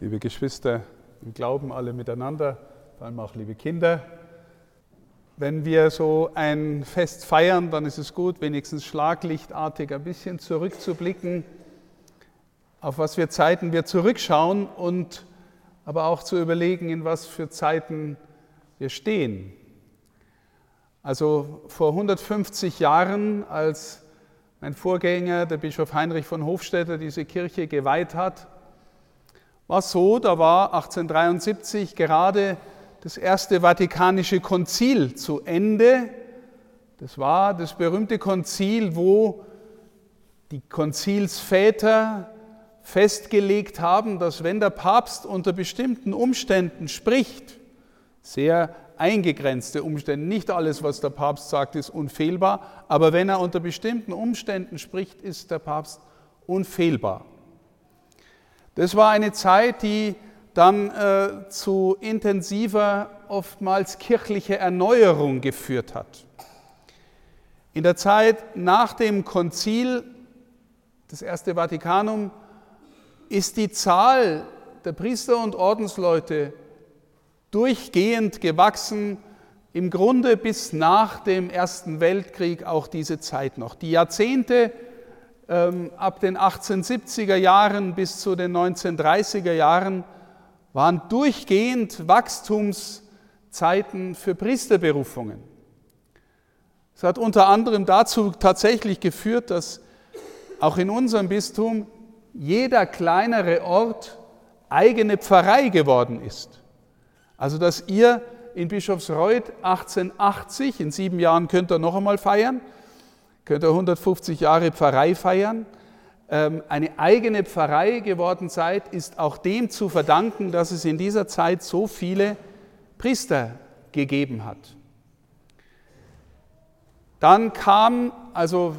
liebe Geschwister im Glauben, alle miteinander, vor allem auch liebe Kinder. Wenn wir so ein Fest feiern, dann ist es gut, wenigstens schlaglichtartig ein bisschen zurückzublicken, auf was für Zeiten wir zurückschauen und aber auch zu überlegen, in was für Zeiten wir stehen. Also vor 150 Jahren, als mein Vorgänger, der Bischof Heinrich von Hofstetter, diese Kirche geweiht hat, war so, da war 1873 gerade das Erste Vatikanische Konzil zu Ende. Das war das berühmte Konzil, wo die Konzilsväter festgelegt haben, dass wenn der Papst unter bestimmten Umständen spricht, sehr eingegrenzte Umstände, nicht alles, was der Papst sagt, ist unfehlbar, aber wenn er unter bestimmten Umständen spricht, ist der Papst unfehlbar. Das war eine Zeit, die dann äh, zu intensiver, oftmals kirchlicher Erneuerung geführt hat. In der Zeit nach dem Konzil, das Erste Vatikanum, ist die Zahl der Priester und Ordensleute durchgehend gewachsen, im Grunde bis nach dem Ersten Weltkrieg auch diese Zeit noch. Die Jahrzehnte ab den 1870er Jahren bis zu den 1930er Jahren waren durchgehend Wachstumszeiten für Priesterberufungen. Es hat unter anderem dazu tatsächlich geführt, dass auch in unserem Bistum jeder kleinere Ort eigene Pfarrei geworden ist. Also dass ihr in Bischofsreuth 1880, in sieben Jahren könnt ihr noch einmal feiern, könnt ihr 150 Jahre Pfarrei feiern, ähm, eine eigene Pfarrei geworden seid, ist auch dem zu verdanken, dass es in dieser Zeit so viele Priester gegeben hat. Dann kam, also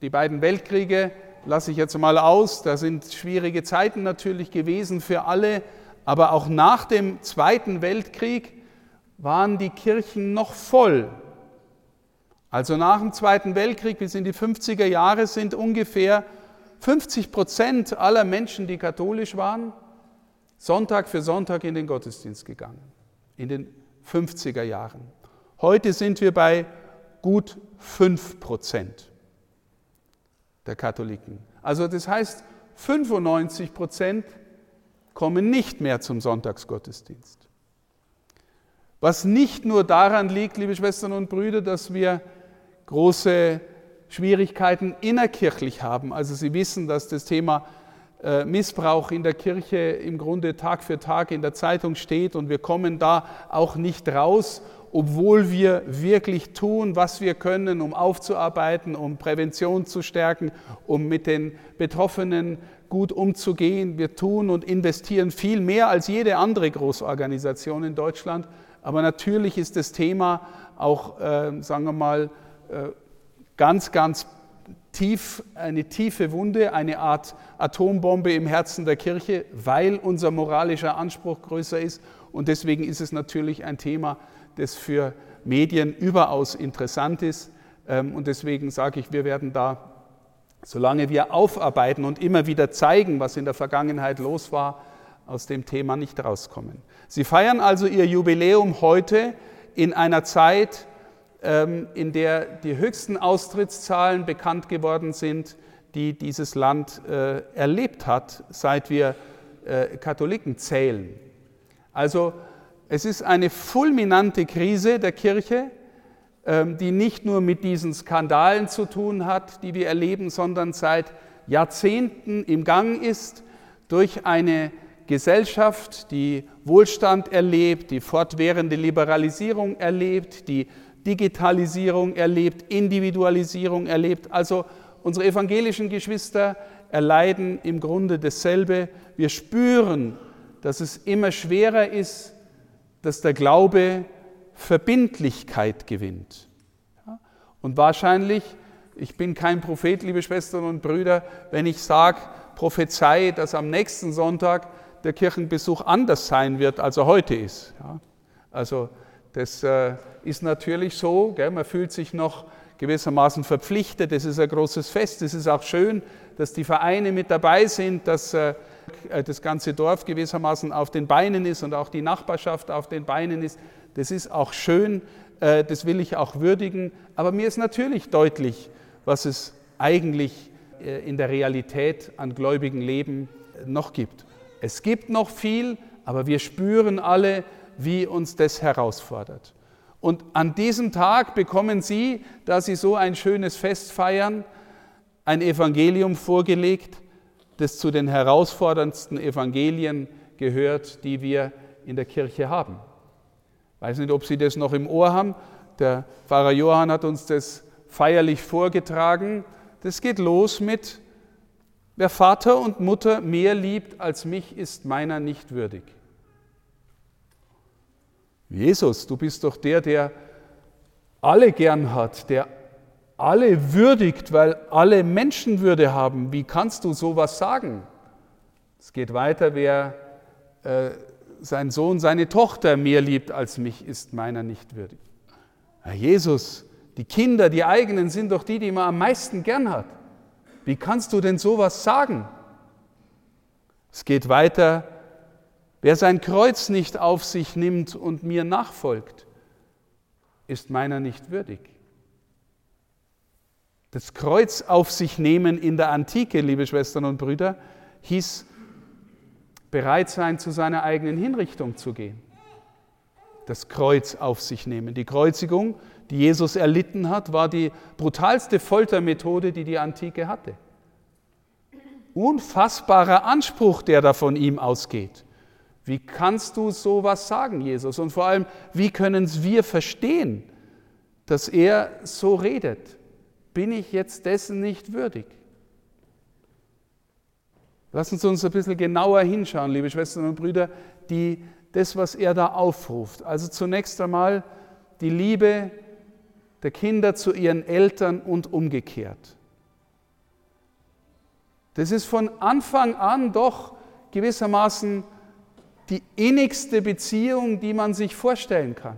die beiden Weltkriege lasse ich jetzt mal aus, da sind schwierige Zeiten natürlich gewesen für alle, aber auch nach dem Zweiten Weltkrieg waren die Kirchen noch voll. Also nach dem Zweiten Weltkrieg bis in die 50er Jahre sind ungefähr 50 Prozent aller Menschen, die katholisch waren, Sonntag für Sonntag in den Gottesdienst gegangen. In den 50er Jahren. Heute sind wir bei gut 5 Prozent der Katholiken. Also das heißt, 95 Prozent kommen nicht mehr zum Sonntagsgottesdienst. Was nicht nur daran liegt, liebe Schwestern und Brüder, dass wir große Schwierigkeiten innerkirchlich haben. Also Sie wissen, dass das Thema äh, Missbrauch in der Kirche im Grunde Tag für Tag in der Zeitung steht und wir kommen da auch nicht raus, obwohl wir wirklich tun, was wir können, um aufzuarbeiten, um Prävention zu stärken, um mit den Betroffenen gut umzugehen. Wir tun und investieren viel mehr als jede andere Großorganisation in Deutschland. Aber natürlich ist das Thema auch, äh, sagen wir mal, ganz, ganz tief, eine tiefe Wunde, eine Art Atombombe im Herzen der Kirche, weil unser moralischer Anspruch größer ist. Und deswegen ist es natürlich ein Thema, das für Medien überaus interessant ist. Ähm, und deswegen sage ich, wir werden da, solange wir aufarbeiten und immer wieder zeigen, was in der Vergangenheit los war, aus dem Thema nicht rauskommen. Sie feiern also ihr Jubiläum heute in einer Zeit, in der die höchsten Austrittszahlen bekannt geworden sind, die dieses Land äh, erlebt hat, seit wir äh, Katholiken zählen. Also es ist eine fulminante Krise der Kirche, ähm, die nicht nur mit diesen Skandalen zu tun hat, die wir erleben, sondern seit Jahrzehnten im Gang ist durch eine Gesellschaft, die Wohlstand erlebt, die fortwährende Liberalisierung erlebt, die Digitalisierung erlebt, Individualisierung erlebt. Also unsere evangelischen Geschwister erleiden im Grunde dasselbe. Wir spüren, dass es immer schwerer ist, dass der Glaube Verbindlichkeit gewinnt. Und wahrscheinlich, ich bin kein Prophet, liebe Schwestern und Brüder, wenn ich sage, Prophezei, dass am nächsten Sonntag der Kirchenbesuch anders sein wird, als er heute ist. Also das äh, ist natürlich so, gell, man fühlt sich noch gewissermaßen verpflichtet, das ist ein großes Fest, es ist auch schön, dass die Vereine mit dabei sind, dass äh, äh, das ganze Dorf gewissermaßen auf den Beinen ist und auch die Nachbarschaft auf den Beinen ist. Das ist auch schön, äh, das will ich auch würdigen, aber mir ist natürlich deutlich, was es eigentlich in der Realität an gläubigen Leben noch gibt. Es gibt noch viel, aber wir spüren alle, wie uns das herausfordert. Und an diesem Tag bekommen Sie, da Sie so ein schönes Fest feiern, ein Evangelium vorgelegt, das zu den herausforderndsten Evangelien gehört, die wir in der Kirche haben. Ich weiß nicht, ob Sie das noch im Ohr haben. Der Pfarrer Johann hat uns das feierlich vorgetragen. Das geht los mit, wer Vater und Mutter mehr liebt als mich, ist meiner nicht würdig. Jesus, du bist doch der, der alle gern hat, der alle würdigt, weil alle Menschenwürde haben. Wie kannst du sowas sagen? Es geht weiter, wer äh, sein Sohn, seine Tochter mehr liebt als mich, ist meiner nicht würdig. Herr Jesus, die Kinder, die eigenen sind doch die, die man am meisten gern hat. Wie kannst du denn sowas sagen? Es geht weiter, wer sein Kreuz nicht auf sich nimmt und mir nachfolgt, ist meiner nicht würdig. Das Kreuz auf sich nehmen in der Antike, liebe Schwestern und Brüder, hieß bereit sein, zu seiner eigenen Hinrichtung zu gehen. Das Kreuz auf sich nehmen. Die Kreuzigung die Jesus erlitten hat, war die brutalste Foltermethode, die die Antike hatte. Unfassbarer Anspruch, der da von ihm ausgeht. Wie kannst du sowas sagen, Jesus? Und vor allem, wie können wir verstehen, dass er so redet? Bin ich jetzt dessen nicht würdig? Lassen Sie uns ein bisschen genauer hinschauen, liebe Schwestern und Brüder, die, das, was er da aufruft. Also zunächst einmal die Liebe der Kinder zu ihren Eltern und umgekehrt. Das ist von Anfang an doch gewissermaßen die innigste Beziehung, die man sich vorstellen kann.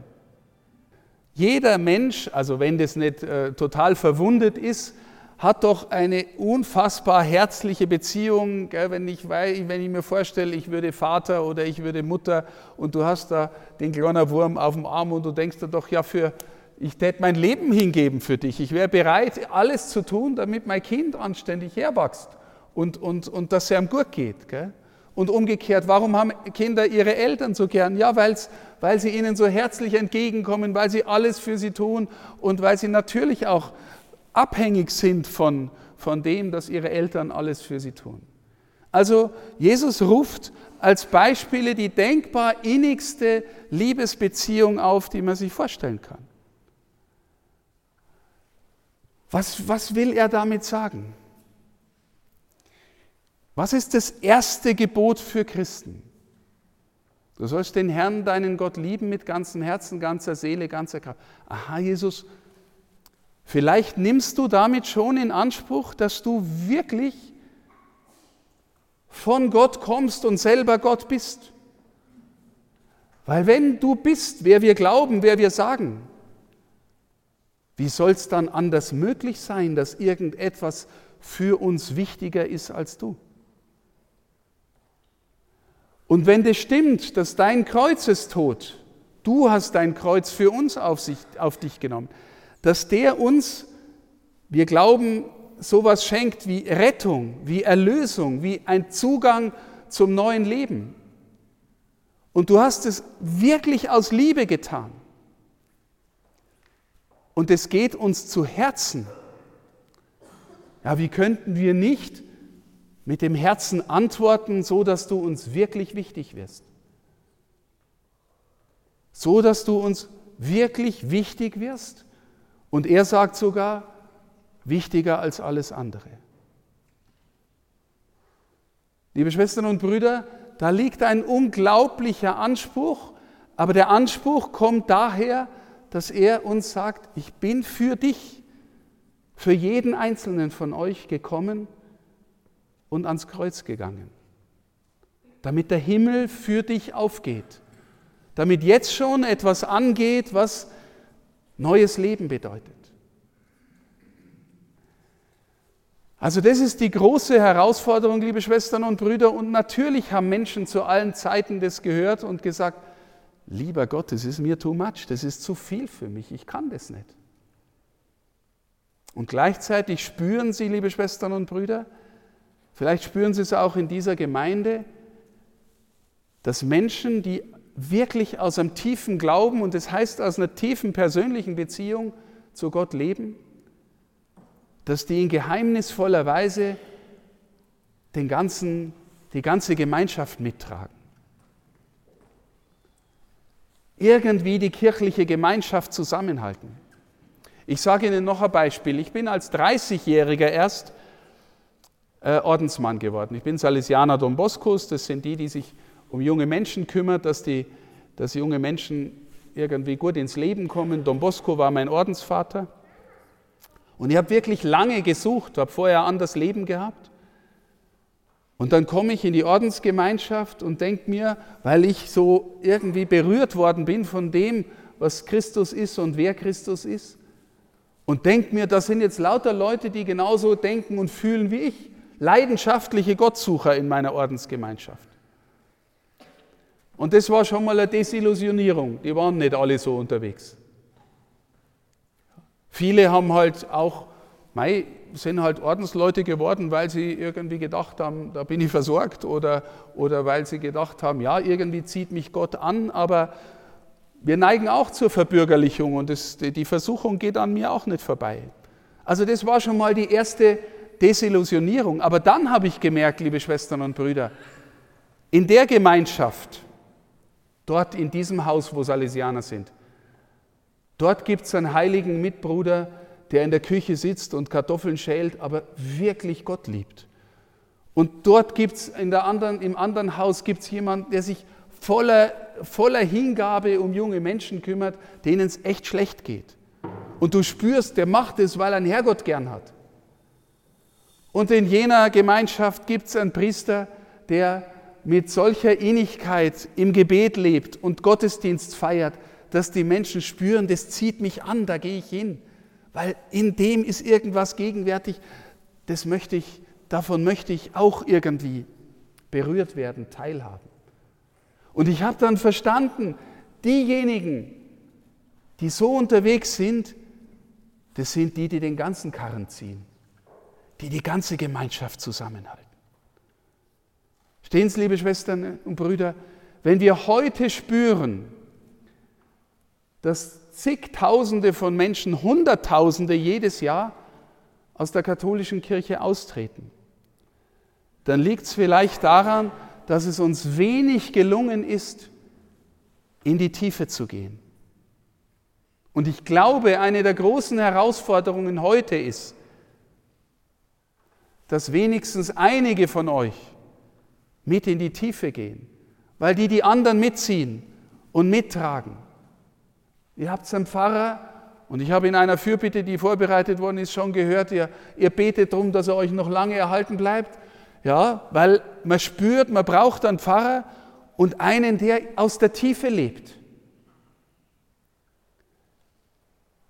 Jeder Mensch, also wenn das nicht äh, total verwundet ist, hat doch eine unfassbar herzliche Beziehung. Gell, wenn, ich, wenn ich mir vorstelle, ich würde Vater oder ich würde Mutter und du hast da den kleinen Wurm auf dem Arm und du denkst dir doch, ja, für, ich täte mein Leben hingeben für dich. Ich wäre bereit, alles zu tun, damit mein Kind anständig herwächst und, und, und dass es ihm gut geht. Gell? Und umgekehrt, warum haben Kinder ihre Eltern so gern? Ja, weil's, weil sie ihnen so herzlich entgegenkommen, weil sie alles für sie tun und weil sie natürlich auch abhängig sind von, von dem, dass ihre Eltern alles für sie tun. Also Jesus ruft als Beispiele die denkbar innigste Liebesbeziehung auf, die man sich vorstellen kann. Was, was will er damit sagen? Was ist das erste Gebot für Christen? Du sollst den Herrn, deinen Gott lieben mit ganzem Herzen, ganzer Seele, ganzer Kraft. Aha, Jesus, vielleicht nimmst du damit schon in Anspruch, dass du wirklich von Gott kommst und selber Gott bist. Weil wenn du bist, wer wir glauben, wer wir sagen, wie soll es dann anders möglich sein, dass irgendetwas für uns wichtiger ist als du? Und wenn das stimmt, dass dein Kreuzestod, du hast dein Kreuz für uns auf, sich, auf dich genommen, dass der uns, wir glauben, sowas schenkt wie Rettung, wie Erlösung, wie ein Zugang zum neuen Leben. Und du hast es wirklich aus Liebe getan. Und es geht uns zu Herzen. Ja, wie könnten wir nicht mit dem Herzen antworten, so dass du uns wirklich wichtig wirst? So dass du uns wirklich wichtig wirst? Und er sagt sogar, wichtiger als alles andere. Liebe Schwestern und Brüder, da liegt ein unglaublicher Anspruch, aber der Anspruch kommt daher, dass er uns sagt, ich bin für dich, für jeden einzelnen von euch gekommen und ans Kreuz gegangen, damit der Himmel für dich aufgeht, damit jetzt schon etwas angeht, was neues Leben bedeutet. Also das ist die große Herausforderung, liebe Schwestern und Brüder. Und natürlich haben Menschen zu allen Zeiten das gehört und gesagt, lieber Gott, das ist mir too much, das ist zu viel für mich, ich kann das nicht. Und gleichzeitig spüren Sie, liebe Schwestern und Brüder, vielleicht spüren Sie es auch in dieser Gemeinde, dass Menschen, die wirklich aus einem tiefen Glauben und das heißt aus einer tiefen persönlichen Beziehung zu Gott leben, dass die in geheimnisvoller Weise den ganzen, die ganze Gemeinschaft mittragen. Irgendwie die kirchliche Gemeinschaft zusammenhalten. Ich sage Ihnen noch ein Beispiel. Ich bin als 30-Jähriger erst Ordensmann geworden. Ich bin Salesianer Don Boscos. Das sind die, die sich um junge Menschen kümmern, dass, die, dass junge Menschen irgendwie gut ins Leben kommen. Don Bosco war mein Ordensvater. Und ich habe wirklich lange gesucht, habe vorher ein anderes Leben gehabt. Und dann komme ich in die Ordensgemeinschaft und denke mir, weil ich so irgendwie berührt worden bin von dem, was Christus ist und wer Christus ist, und denke mir, das sind jetzt lauter Leute, die genauso denken und fühlen wie ich, leidenschaftliche Gottsucher in meiner Ordensgemeinschaft. Und das war schon mal eine Desillusionierung, die waren nicht alle so unterwegs. Viele haben halt auch, mei, sind halt Ordensleute geworden, weil sie irgendwie gedacht haben, da bin ich versorgt oder, oder weil sie gedacht haben, ja, irgendwie zieht mich Gott an, aber wir neigen auch zur Verbürgerlichung und das, die Versuchung geht an mir auch nicht vorbei. Also das war schon mal die erste Desillusionierung. Aber dann habe ich gemerkt, liebe Schwestern und Brüder, in der Gemeinschaft, dort in diesem Haus, wo Salesianer sind, dort gibt es einen heiligen Mitbruder, der in der Küche sitzt und Kartoffeln schält, aber wirklich Gott liebt. Und dort gibt es anderen, im anderen Haus gibt's jemanden, der sich voller, voller Hingabe um junge Menschen kümmert, denen es echt schlecht geht. Und du spürst, der macht es, weil er einen Herrgott gern hat. Und in jener Gemeinschaft gibt es einen Priester, der mit solcher Innigkeit im Gebet lebt und Gottesdienst feiert, dass die Menschen spüren, das zieht mich an, da gehe ich hin, weil in dem ist irgendwas gegenwärtig, das möchte ich, davon möchte ich auch irgendwie berührt werden, teilhaben. Und ich habe dann verstanden, diejenigen, die so unterwegs sind, das sind die, die den ganzen Karren ziehen, die die ganze Gemeinschaft zusammenhalten. Stehen Sie, liebe Schwestern und Brüder, wenn wir heute spüren, dass zigtausende von Menschen, Hunderttausende jedes Jahr aus der katholischen Kirche austreten, dann liegt es vielleicht daran, dass es uns wenig gelungen ist, in die Tiefe zu gehen. Und ich glaube, eine der großen Herausforderungen heute ist, dass wenigstens einige von euch mit in die Tiefe gehen, weil die die anderen mitziehen und mittragen. Ihr habt einen Pfarrer und ich habe in einer Fürbitte, die vorbereitet worden ist, schon gehört, ihr, ihr betet darum, dass er euch noch lange erhalten bleibt. Ja, weil man spürt, man braucht einen Pfarrer und einen, der aus der Tiefe lebt.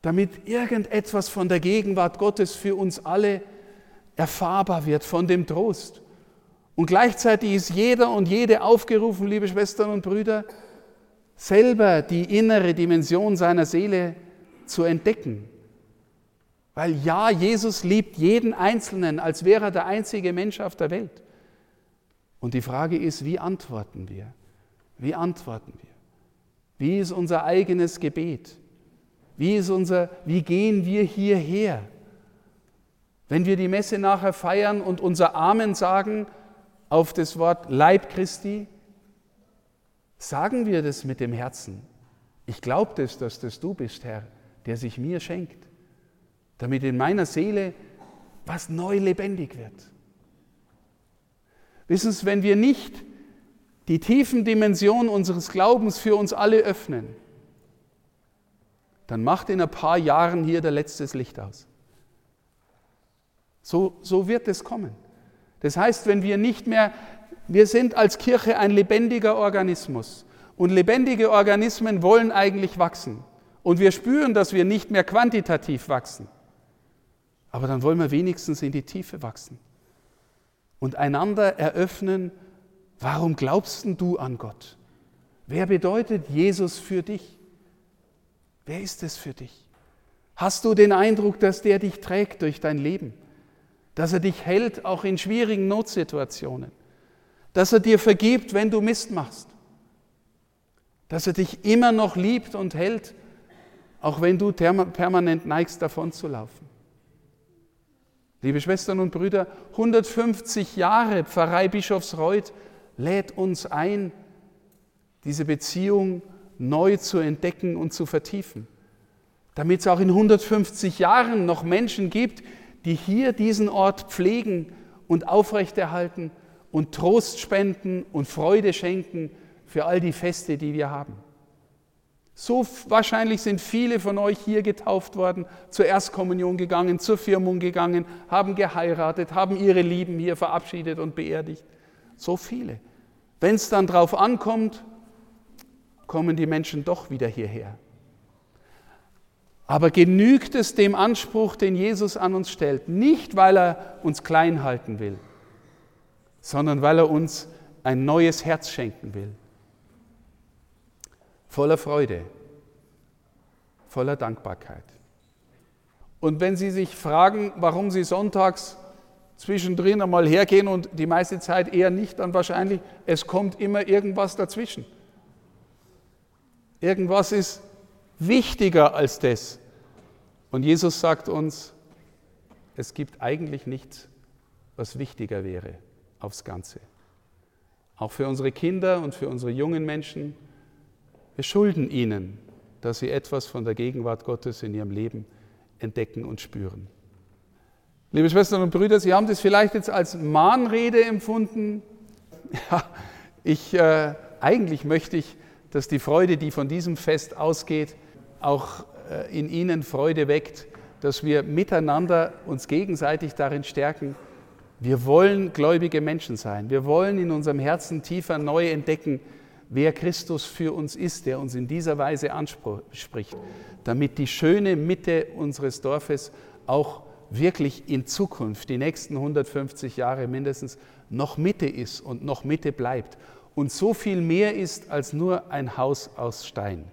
Damit irgendetwas von der Gegenwart Gottes für uns alle erfahrbar wird, von dem Trost. Und gleichzeitig ist jeder und jede aufgerufen, liebe Schwestern und Brüder, selber die innere Dimension seiner Seele zu entdecken weil ja, Jesus liebt jeden Einzelnen, als wäre er der einzige Mensch auf der Welt. Und die Frage ist, wie antworten wir? Wie antworten wir? Wie ist unser eigenes Gebet? Wie, ist unser, wie gehen wir hierher? Wenn wir die Messe nachher feiern und unser Amen sagen auf das Wort Leib Christi, sagen wir das mit dem Herzen. Ich glaube das, dass das du bist, Herr, der sich mir schenkt damit in meiner Seele was neu lebendig wird. Wissen Sie, wenn wir nicht die tiefen Dimensionen unseres Glaubens für uns alle öffnen, dann macht in ein paar Jahren hier der letztes Licht aus. So, so wird es kommen. Das heißt, wenn wir nicht mehr, wir sind als Kirche ein lebendiger Organismus und lebendige Organismen wollen eigentlich wachsen. Und wir spüren, dass wir nicht mehr quantitativ wachsen, Aber dann wollen wir wenigstens in die Tiefe wachsen und einander eröffnen, warum glaubst du an Gott? Wer bedeutet Jesus für dich? Wer ist es für dich? Hast du den Eindruck, dass der dich trägt durch dein Leben? Dass er dich hält, auch in schwierigen Notsituationen? Dass er dir vergibt, wenn du Mist machst? Dass er dich immer noch liebt und hält, auch wenn du permanent neigst, davon zu laufen? Liebe Schwestern und Brüder, 150 Jahre Pfarrei Bischofsreuth lädt uns ein, diese Beziehung neu zu entdecken und zu vertiefen damit es auch in 150 Jahren noch Menschen gibt, die hier diesen Ort pflegen und aufrechterhalten und Trost spenden und Freude schenken für all die Feste, die wir haben. So wahrscheinlich sind viele von euch hier getauft worden, zur Erstkommunion gegangen, zur Firmung gegangen, haben geheiratet, haben ihre Lieben hier verabschiedet und beerdigt. So viele. Wenn es dann drauf ankommt, kommen die Menschen doch wieder hierher. Aber genügt es dem Anspruch, den Jesus an uns stellt? Nicht, weil er uns klein halten will, sondern weil er uns ein neues Herz schenken will. Voller Freude, voller Dankbarkeit. Und wenn Sie sich fragen, warum Sie sonntags zwischendrin einmal hergehen und die meiste Zeit eher nicht, dann wahrscheinlich, es kommt immer irgendwas dazwischen. Irgendwas ist wichtiger als das. Und Jesus sagt uns, es gibt eigentlich nichts, was wichtiger wäre aufs Ganze. Auch für unsere Kinder und für unsere jungen Menschen. Wir schulden ihnen, dass sie etwas von der Gegenwart Gottes in ihrem Leben entdecken und spüren. Liebe Schwestern und Brüder, Sie haben das vielleicht jetzt als Mahnrede empfunden. Ja, ich, äh, eigentlich möchte ich, dass die Freude, die von diesem Fest ausgeht, auch äh, in ihnen Freude weckt, dass wir miteinander uns gegenseitig darin stärken. Wir wollen gläubige Menschen sein. Wir wollen in unserem Herzen tiefer neu entdecken, wer Christus für uns ist, der uns in dieser Weise anspricht, damit die schöne Mitte unseres Dorfes auch wirklich in Zukunft, die nächsten 150 Jahre mindestens, noch Mitte ist und noch Mitte bleibt und so viel mehr ist als nur ein Haus aus Stein,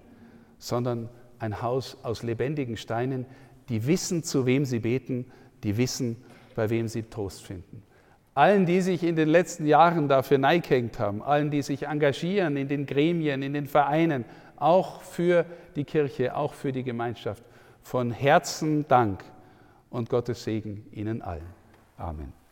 sondern ein Haus aus lebendigen Steinen, die wissen, zu wem sie beten, die wissen, bei wem sie Trost finden. Allen, die sich in den letzten Jahren dafür neigehängt haben, allen, die sich engagieren in den Gremien, in den Vereinen, auch für die Kirche, auch für die Gemeinschaft, von Herzen Dank und Gottes Segen Ihnen allen. Amen.